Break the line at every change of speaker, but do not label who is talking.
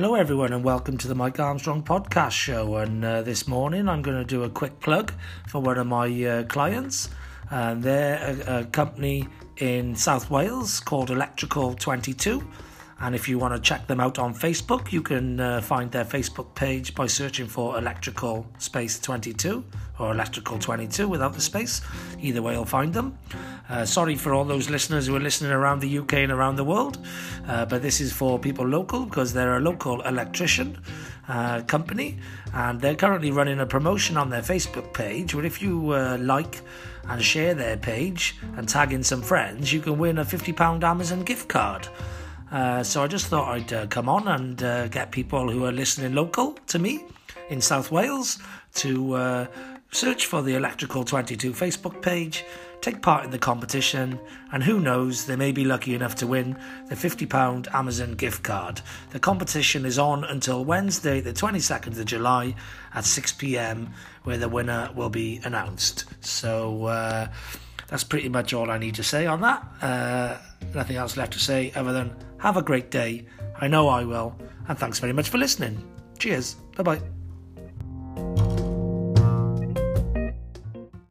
Hello, everyone, and welcome to the Mike Armstrong podcast show. And uh, this morning, I'm going to do a quick plug for one of my uh, clients. And they're a, a, company in South Wales called Electrical 22. And if you want to check them out on Facebook, you can uh, find their Facebook page by searching for Electrical Space 22 or Electrical 22 without the space. Either way, you'll find them. Uh, sorry for all those listeners who are listening around the UK and around the world, uh, but this is for people local because they're a local electrician uh, company and they're currently running a promotion on their Facebook page where if you uh, like and share their page and tag in some friends, you can win a £50 Amazon gift card. Uh, so I just thought I'd uh, come on and get people who are listening local to me in South Wales to uh, search for the Electrical 22 Facebook page, take part in the competition, and who knows, they may be lucky enough to win the £50 Amazon gift card. The competition is on until Wednesday, the 22nd of July at 6 pm, where the winner will be announced. So, uh, that's pretty much all I need to say on that. Uh, nothing else left to say other than have a great day. I know I will. And thanks very much for listening. Cheers. Bye bye.